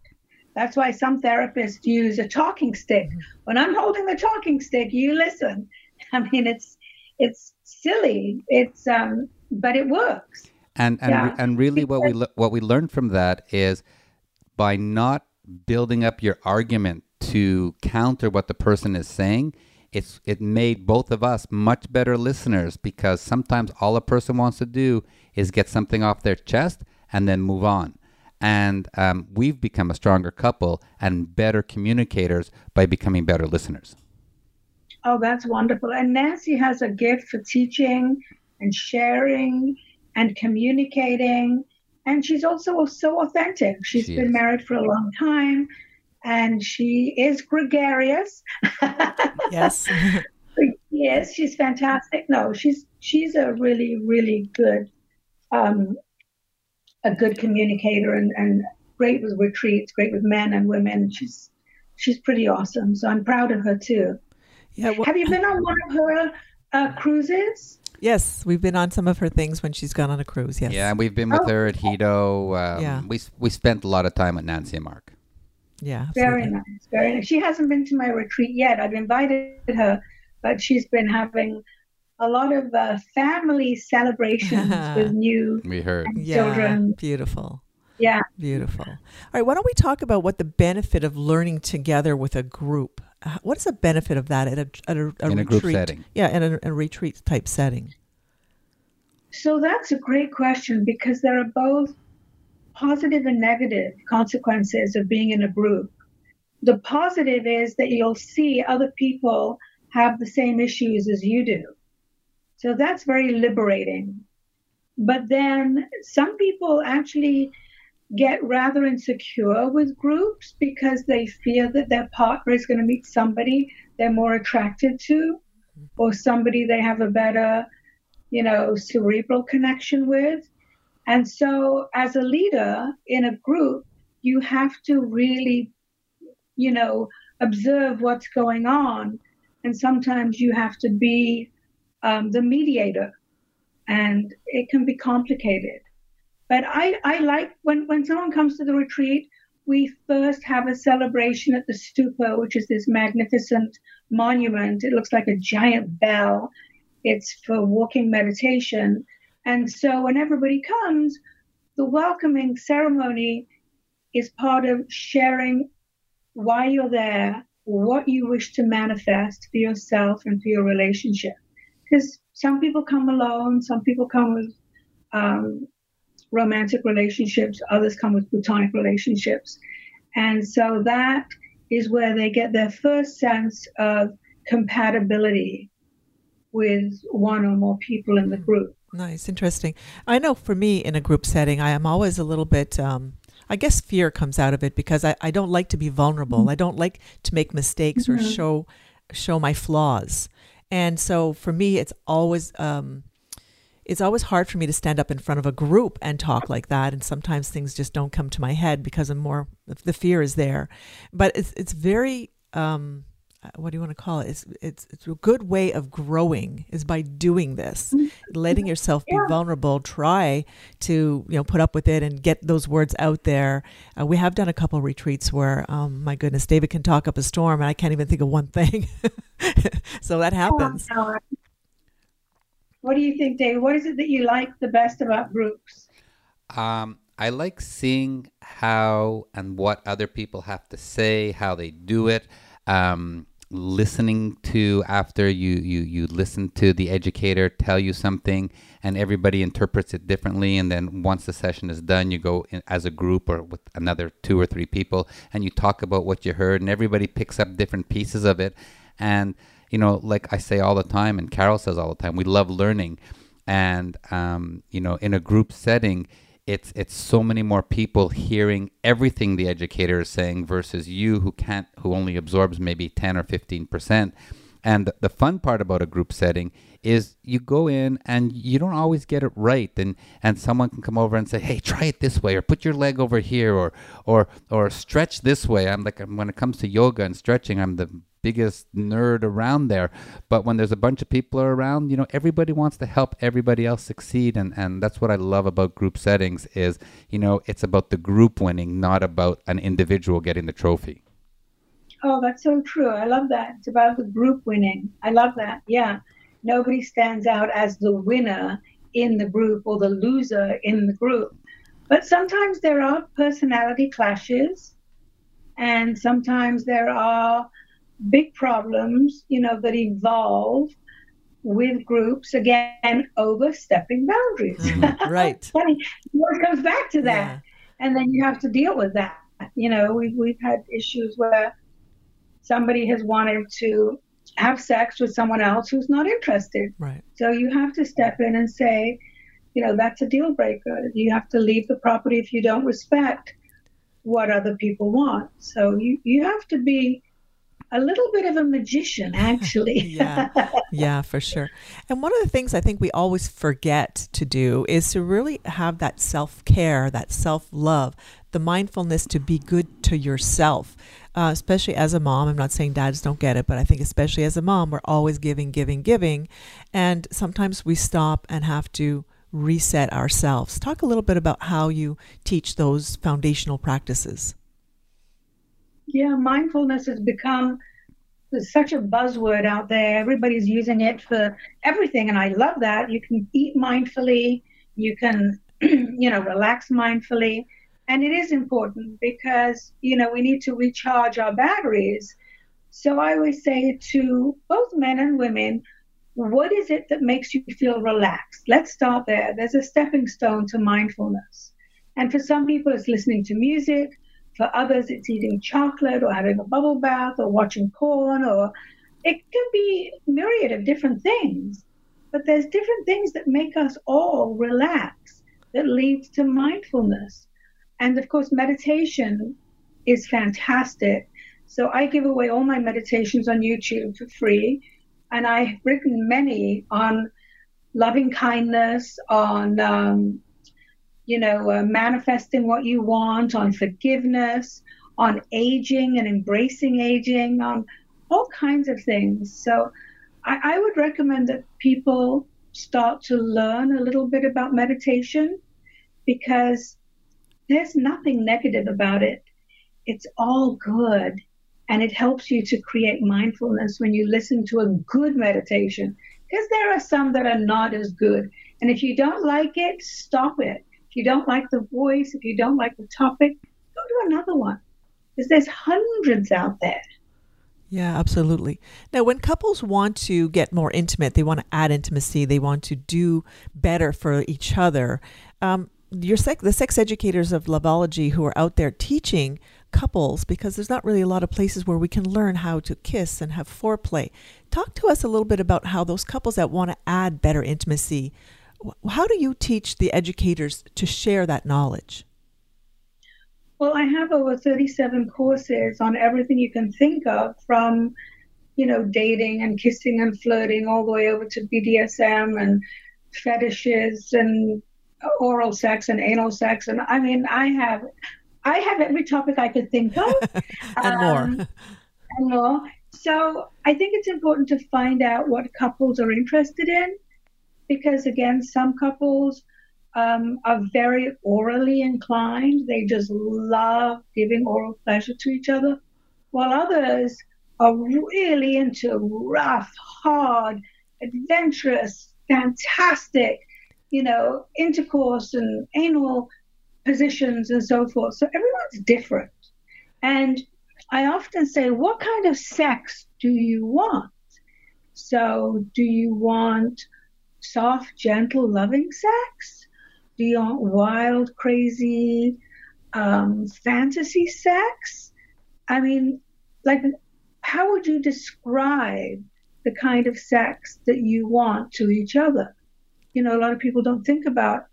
That's why some therapists use a talking stick. When i'm holding the talking stick you listen. I mean it's it's silly. It's um but it works. And and Yeah. and really, what we what we learned from that is by not building up your argument to counter what the person is saying, it's it made both of us much better listeners because sometimes all a person wants to do is get something off their chest and then move on. And um, we've become a stronger couple and better communicators by becoming better listeners. Oh, that's wonderful. And Nancy has a gift for teaching and sharing and communicating. And she's also so authentic. She's She been is. married for a long time and she is gregarious. Yes. yes, she's fantastic. No, she's she's a really, really good um a good communicator and, and great with retreats, great with men and women. She's she's pretty awesome. So I'm proud of her too. yeah. Well, Have you been on one of her uh, cruises? Yes, we've been on some of her things when she's gone on a cruise. Yes. Yeah, we've been with Oh. her at Hedo. Um, Yeah. We we spent a lot of time with Nancy and Mark. Yeah. Very nice, very nice. She hasn't been to my retreat yet. I've invited her, but she's been having a lot of uh, family celebrations with new We heard. Yeah. children. Beautiful. Yeah. Beautiful. All right, why don't we talk about what the benefit of learning together with a group? Uh, What is the benefit of that at a, at a, a In a retreat? group setting. Yeah, in a, a retreat type setting. So that's a great question because there are both positive and negative consequences of being in a group. The positive is that you'll see other people have the same issues as you do. So that's very liberating. But then some people actually get rather insecure with groups because they fear that their partner is going to meet somebody they're more attracted to or somebody they have a better you know, cerebral connection with. And so, as a leader in a group, you have to really, you know, observe what's going on. And sometimes you have to be um, the mediator, and it can be complicated. But I, I like when, when someone comes to the retreat, we first have a celebration at the stupa, which is this magnificent monument. It looks like a giant bell. It's for walking meditation. And so when everybody comes, the welcoming ceremony is part of sharing why you're there, what you wish to manifest for yourself and for your relationship. Because some people come alone, some people come with um, romantic relationships, others come with platonic relationships. And so that is where they get their first sense of compatibility with one or more people in the group. Nice, interesting. I know for me in a group setting, I am always a little bit, um, I guess fear comes out of it because I, I don't like to be vulnerable. I don't like to make mistakes or show show my flaws. And so for me, it's always um, it's always hard for me to stand up in front of a group and talk like that. And sometimes things just don't come to my head because I'm more the fear is there. But it's it's very um, what do you want to call it? It's, it's, it's a good way of growing is by doing this, letting yourself be vulnerable. Try to you know put up with it and get those words out there. Uh, we have done a couple retreats where, um, my goodness, David can talk up a storm, and I can't even think of one thing. so that happens. What do you think, Dave? What is it that you like the best about groups? Um, I like seeing how and what other people have to say, how they do it. Um, listening to after you, you you listen to the educator tell you something and everybody interprets it differently and then once the session is done you go as a group or with another two or three people and you talk about what you heard and everybody picks up different pieces of it and you know like i say all the time and carol says all the time we love learning. And um, you know in a group setting it's it's so many more people hearing everything the educator is saying versus you who can't who only absorbs maybe 10 or 15 percent. And the fun part about a group setting is you go in and you don't always get it right. And and someone can come over and say hey try it this way or put your leg over here or or or stretch this way. I'm like when it comes to yoga and stretching i'm the biggest nerd around there. But when there's a bunch of people around, you know, everybody wants to help everybody else succeed. And, and that's what I love about group settings is, you know, it's about the group winning, not about an individual getting the trophy. Oh, that's so true. I love that. It's about the group winning. I love that. Yeah. Nobody stands out as the winner in the group or the loser in the group. But sometimes there are personality clashes, and sometimes there are big problems, you know, that evolve with groups again overstepping boundaries. Mm, right. it comes back to that, yeah. and then you have to deal with that. You know, we've we've had issues where somebody has wanted to have sex with someone else who's not interested. Right. So you have to step in and say, you know, that's a deal breaker. You have to leave the property if you don't respect what other people want. So you you have to be a little bit of a magician, actually. yeah, yeah, for sure. And one of the things I think we always forget to do is to really have that self care, that self love, the mindfulness to be good to yourself. Uh, especially as a mom, I'm not saying dads don't get it, but I think especially as a mom, we're always giving, giving, giving. And sometimes we stop and have to reset ourselves. Talk a little bit about how you teach those foundational practices. Yeah, mindfulness has become such a buzzword out there. Everybody's using it for everything, and I love that. You can eat mindfully, you can, you know, relax mindfully. And it is important because, you know, we need to recharge our batteries. So I always say to both men and women, what is it that makes you feel relaxed? Let's start there. There's a stepping stone to mindfulness. And for some people, it's listening to music. For others, it's eating chocolate or having a bubble bath or watching porn, or it can be myriad of different things. But there's different things that make us all relax that leads to mindfulness. And of course, meditation is fantastic. So I give away all my meditations on YouTube for free. And I've written many on loving kindness, on um, you know, uh, manifesting what you want, on forgiveness, on aging and embracing aging, on all kinds of things. So I, I would recommend that people start to learn a little bit about meditation because there's nothing negative about it. It's all good. And it helps you to create mindfulness when you listen to a good meditation because there are some that are not as good. And if you don't like it, stop it you don't like the voice, if you don't like the topic, go to another one. Because there's hundreds out there. Yeah, absolutely. Now, when couples want to get more intimate, they want to add intimacy, they want to do better for each other. Um, your the sex educators of Loveology who are out there teaching couples, because there's not really a lot of places where we can learn how to kiss and have foreplay. Talk to us a little bit about how those couples that want to add better intimacy how do you teach the educators to share that knowledge? Well, I have over 37 courses on everything you can think of from, you know, dating and kissing and flirting all the way over to BDSM and fetishes and oral sex and anal sex. And I mean, I have, I have every topic I could think of. and um, more. And more. So I think it's important to find out what couples are interested in because again, some couples um, are very orally inclined. They just love giving oral pleasure to each other, while others are really into rough, hard, adventurous, fantastic, you know, intercourse and anal positions and so forth. So everyone's different. And I often say, what kind of sex do you want? So, do you want soft, gentle, loving sex? Do you want wild, crazy, um, fantasy sex? I mean, like, how would you describe the kind of sex that you want to each other? You know, a lot of people don't think about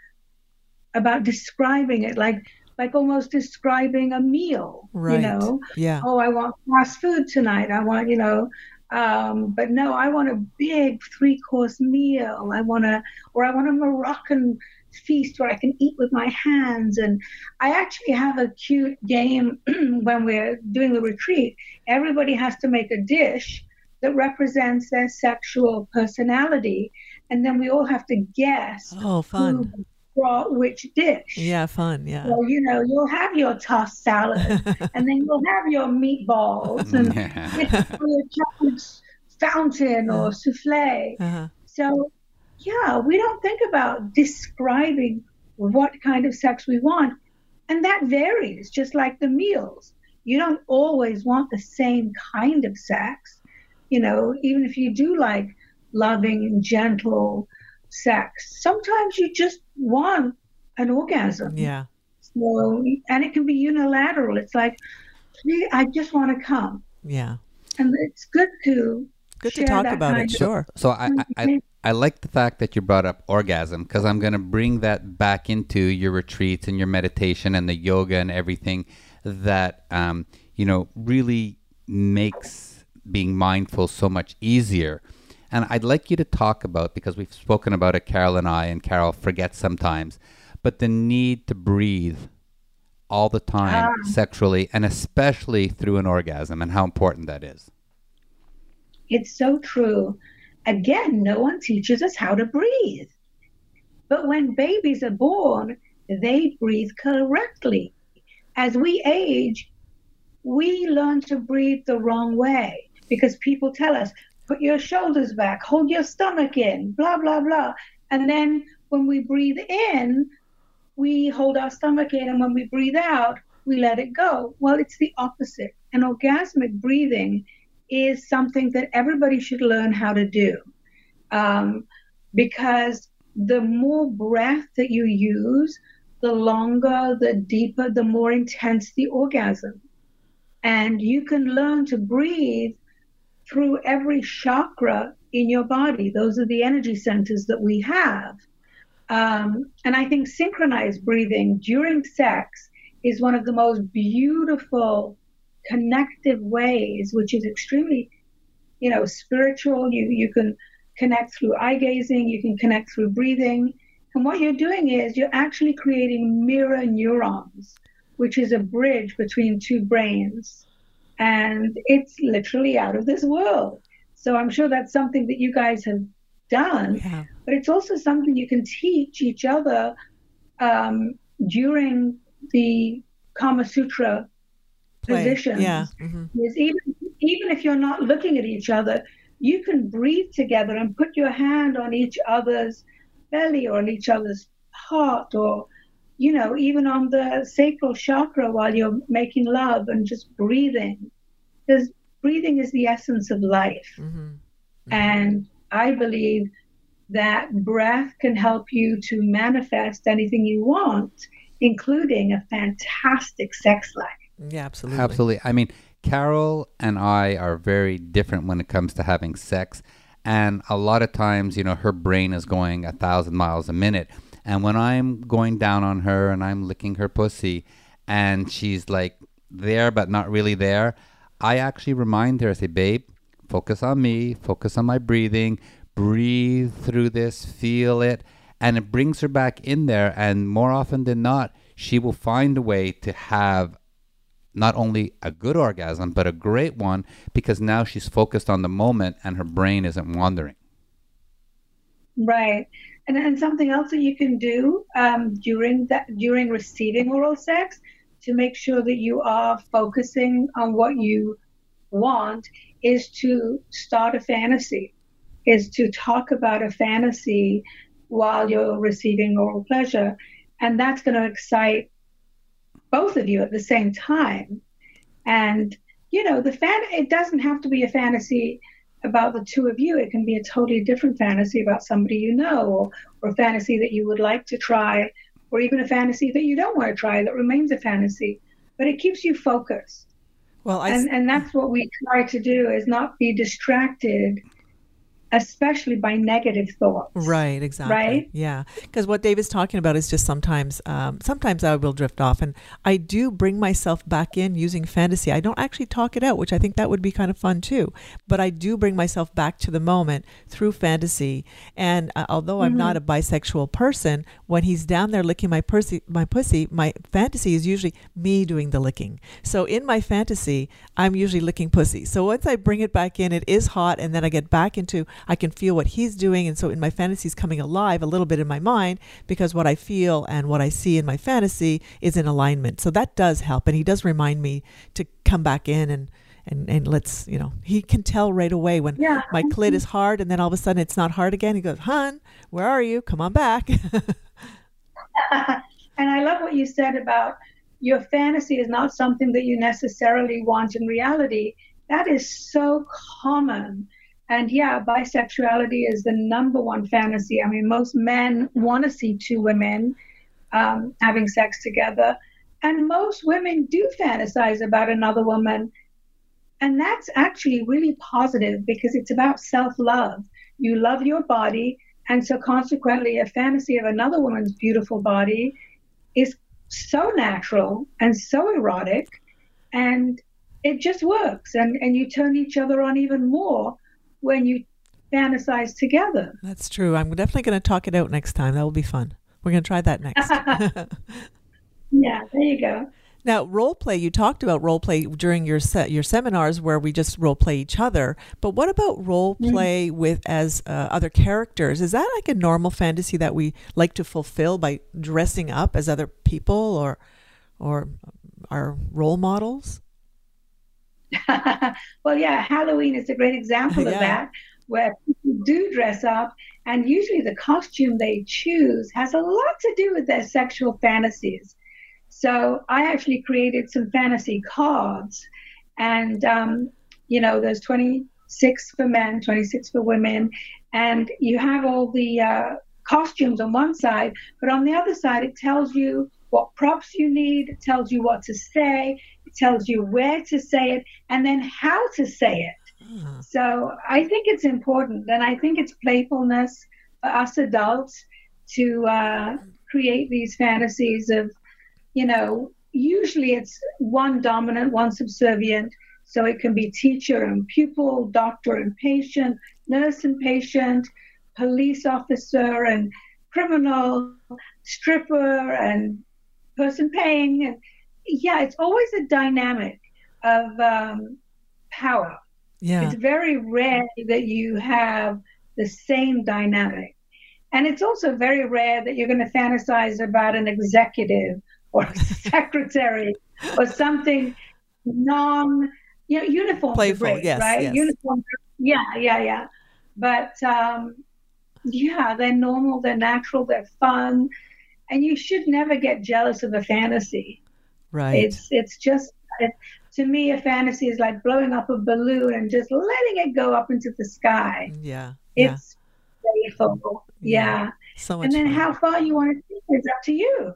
about describing it like like almost describing a meal. Right. You know, yeah. Oh, I want fast food tonight. I want, you know, um, but no, I want a big three course meal. I want a, or I want a Moroccan feast where I can eat with my hands. And I actually have a cute game when we're doing the retreat. Everybody has to make a dish that represents their sexual personality. And then we all have to guess. Oh, fun brought which dish. Yeah, fun. Yeah. So, you know, you'll have your tossed salad and then you'll have your meatballs and your chocolate fountain or uh-huh. souffle. Uh-huh. So, yeah, we don't think about describing what kind of sex we want. And that varies, just like the meals. You don't always want the same kind of sex. You know, even if you do like loving and gentle sex. Sometimes you just want an orgasm. Yeah. So, and it can be unilateral. It's like, I just want to come. Yeah. And it's good to good to talk about it. Sure. So I, I, I like the fact that you brought up orgasm because I'm going to bring that back into your retreats and your meditation and the yoga and everything that um, you know really makes being mindful so much easier. And I'd like you to talk about, because we've spoken about it, Carol and I, and Carol forgets sometimes, but the need to breathe all the time um, sexually and especially through an orgasm and how important that is. It's so true. Again, no one teaches us how to breathe. But when babies are born, they breathe correctly. As we age, we learn to breathe the wrong way because people tell us, put your shoulders back, hold your stomach in, blah, blah, blah. And then when we breathe in, we hold our stomach in and when we breathe out, we let it go. Well, it's the opposite. And orgasmic breathing is something that everybody should learn how to do. Um, because the more breath that you use, the longer, the deeper, the more intense the orgasm. And you can learn to breathe through every chakra in your body. Those are the energy centers that we have. Um, and I think synchronized breathing during sex is one of the most beautiful connective ways, which is extremely, you know, spiritual. You you can connect through eye gazing, you can connect through breathing. And what you're doing is you're actually creating mirror neurons, which is a bridge between two brains. And it's literally out of this world. So I'm sure that's something that you guys have done, yeah. but it's also something you can teach each other um, during the Kama Sutra Play. positions. Yeah. Mm-hmm. Even even if you're not looking at each other, you can breathe together and put your hand on each other's belly or on each other's heart or you know even on the sacral chakra while you're making love and just breathing because breathing is the essence of life mm-hmm. Mm-hmm. and i believe that breath can help you to manifest anything you want including a fantastic sex life yeah absolutely absolutely i mean carol and i are very different when it comes to having sex and a lot of times, you know, her brain is going a thousand miles a minute. And when I'm going down on her and I'm licking her pussy and she's like there but not really there, I actually remind her, I say, babe, focus on me, focus on my breathing, breathe through this, feel it. And it brings her back in there. And more often than not, she will find a way to have not only a good orgasm, but a great one because now she's focused on the moment and her brain isn't wandering. Right. And, and something else that you can do um, during that during receiving oral sex to make sure that you are focusing on what you want is to start a fantasy, is to talk about a fantasy while you're receiving oral pleasure. And that's going to excite both of you at the same time. And, you know, the fan, it doesn't have to be a fantasy about the two of you. It can be a totally different fantasy about somebody you know, or, or a fantasy that you would like to try, or even a fantasy that you don't want to try that remains a fantasy. But it keeps you focused. Well, I... and and that's what we try to do is not be distracted especially by negative thoughts. Right, exactly. Right? Yeah. Because what Dave is talking about is just sometimes, um, sometimes I will drift off and I do bring myself back in using fantasy. I don't actually talk it out, which I think that would be kind of fun too. But I do bring myself back to the moment through fantasy. And uh, although I'm mm-hmm. not a bisexual person, when he's down there licking my pussy, my pussy, my fantasy is usually me doing the licking. So in my fantasy, I'm usually licking pussy. So once I bring it back in, it is hot, and then I get back into I can feel what he's doing. And so in my fantasy is coming alive a little bit in my mind because what I feel and what I see in my fantasy is in alignment. So that does help. And he does remind me to come back in and, and, and let's, you know, he can tell right away when yeah. my clit is hard and then all of a sudden it's not hard again. He goes, Hun, where are you? Come on back. and I love what you said about your fantasy is not something that you necessarily want in reality. That is so common and yeah, bisexuality is the number one fantasy. I mean, most men want to see two women um, having sex together, and most women do fantasize about another woman. And that's actually really positive because it's about self love. You love your body, and so consequently, a fantasy of another woman's beautiful body is so natural and so erotic, and it just works. And, and you turn each other on even more when you fantasize together. That's true. I'm definitely going to talk it out next time. That will be fun. We're going to try that next. yeah, there you go. Now, role play. You talked about role play during your se- your seminars where we just role play each other. But what about role mm-hmm. play mm-hmm. with as uh, other characters? Is that like a normal fantasy that we like to fulfill by dressing up as other people or or our role models? well, yeah, Halloween is a great example of that, where people do dress up, and usually the costume they choose has a lot to do with their sexual fantasies. So I actually created some fantasy cards, and um, you know, there's 26 for men, 26 for women, and you have all the uh, costumes on one side, but on the other side, it tells you what props you need, it tells you what to say, it tells you where to say it, and then how to say it. So I think it's important, and I think it's playfulness for us adults to uh, create these fantasies of, you know, usually it's one dominant, one subservient. So it can be teacher and pupil, doctor and patient, nurse and patient, police officer and criminal, stripper and person paying. And yeah, it's always a dynamic of um, power. Yeah. It's very rare that you have the same dynamic. And it's also very rare that you're going to fantasize about an executive or a secretary or something non, you know, uniform. Playful, great, yes, right? yes. Uniform. Yeah, yeah, yeah. But um, yeah, they're normal, they're natural, they're fun, and you should never get jealous of a fantasy. Right. It's it's just it, to me a fantasy is like blowing up a balloon and just letting it go up into the sky. yeah. Yeah. It's playful. Yeah. Yeah. So much And then fun. how far you want to take it is up to you.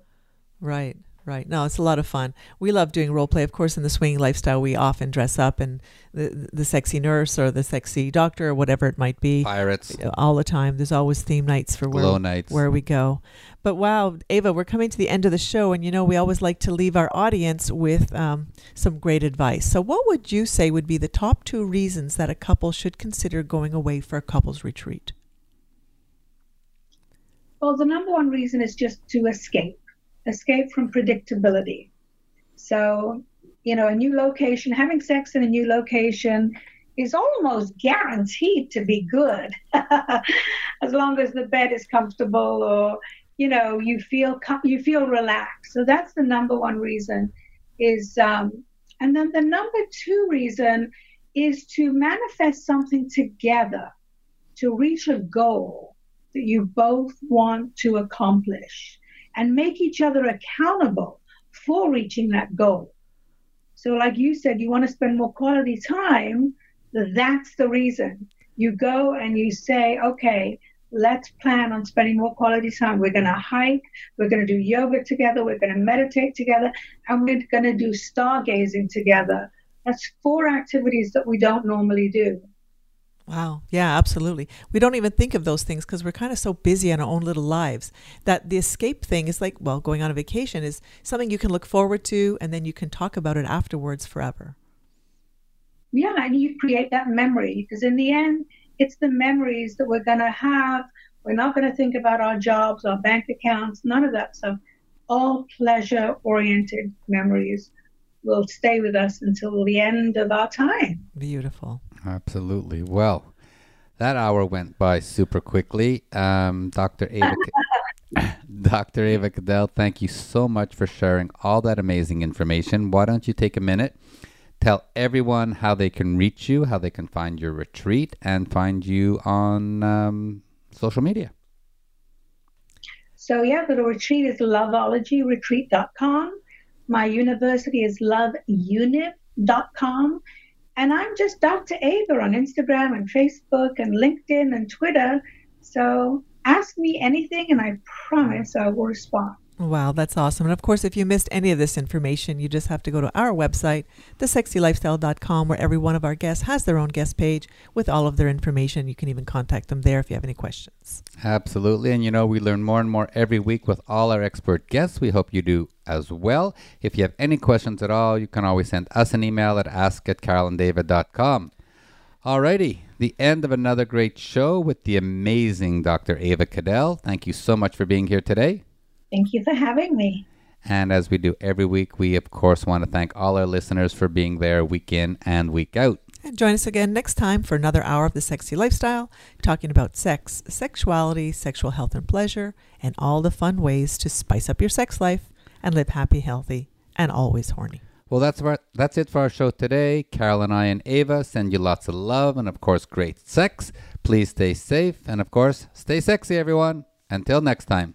Right, right. No, it's a lot of fun. We love doing role play. Of course, in the swinging lifestyle, we often dress up and the the sexy nurse or the sexy doctor or whatever it might be. Pirates. All the time. There's always theme nights for where, Glow nights. where we go. But wow, Ava, we're coming to the end of the show, and you know we always like to leave our audience with um, some great advice. So, what would you say would be the top two reasons that a couple should consider going away for a couples retreat? Well, the number one reason is just to escape, escape from predictability. So, you know, a new location, having sex in a new location is almost guaranteed to be good as long as the bed is comfortable or you know you feel you feel relaxed so that's the number one reason is um, and then the number two reason is to manifest something together to reach a goal that you both want to accomplish and make each other accountable for reaching that goal so like you said you want to spend more quality time that's the reason. You go and you say, okay, let's plan on spending more quality time. We're going to hike, we're going to do yoga together, we're going to meditate together, and we're going to do stargazing together. That's four activities that we don't normally do. Wow. Yeah, absolutely. We don't even think of those things because we're kind of so busy in our own little lives that the escape thing is like, well, going on a vacation is something you can look forward to and then you can talk about it afterwards forever. Yeah, and you create that memory because in the end, it's the memories that we're going to have. We're not going to think about our jobs, our bank accounts, none of that stuff. All pleasure oriented memories will stay with us until the end of our time. Beautiful. Absolutely. Well, that hour went by super quickly. Um, Dr. Ava, Dr. Ava Cadell, thank you so much for sharing all that amazing information. Why don't you take a minute, tell everyone how they can reach you, how they can find your retreat, and find you on um, social media. So, yeah, the retreat is loveologyretreat.com. My university is loveunit.com. And I'm just Dr. Ava on Instagram and Facebook and LinkedIn and Twitter. So ask me anything and I promise I will respond. Wow, that's awesome. And of course, if you missed any of this information, you just have to go to our website, thesexylifestyle.com, where every one of our guests has their own guest page with all of their information. You can even contact them there if you have any questions. Absolutely. And you know, we learn more and more every week with all our expert guests. We hope you do as well. If you have any questions at all, you can always send us an email at ask at. Alrighty, the end of another great show with the amazing Dr. Ava Cadell. Thank you so much for being here today. Thank you for having me. And as we do every week, we of course want to thank all our listeners for being there week in and week out. And join us again next time for another hour of the sexy lifestyle, talking about sex, sexuality, sexual health and pleasure, and all the fun ways to spice up your sex life and live happy, healthy, and always horny. Well, that's our, that's it for our show today. Carol and I and Ava send you lots of love and, of course, great sex. Please stay safe and, of course, stay sexy, everyone. Until next time.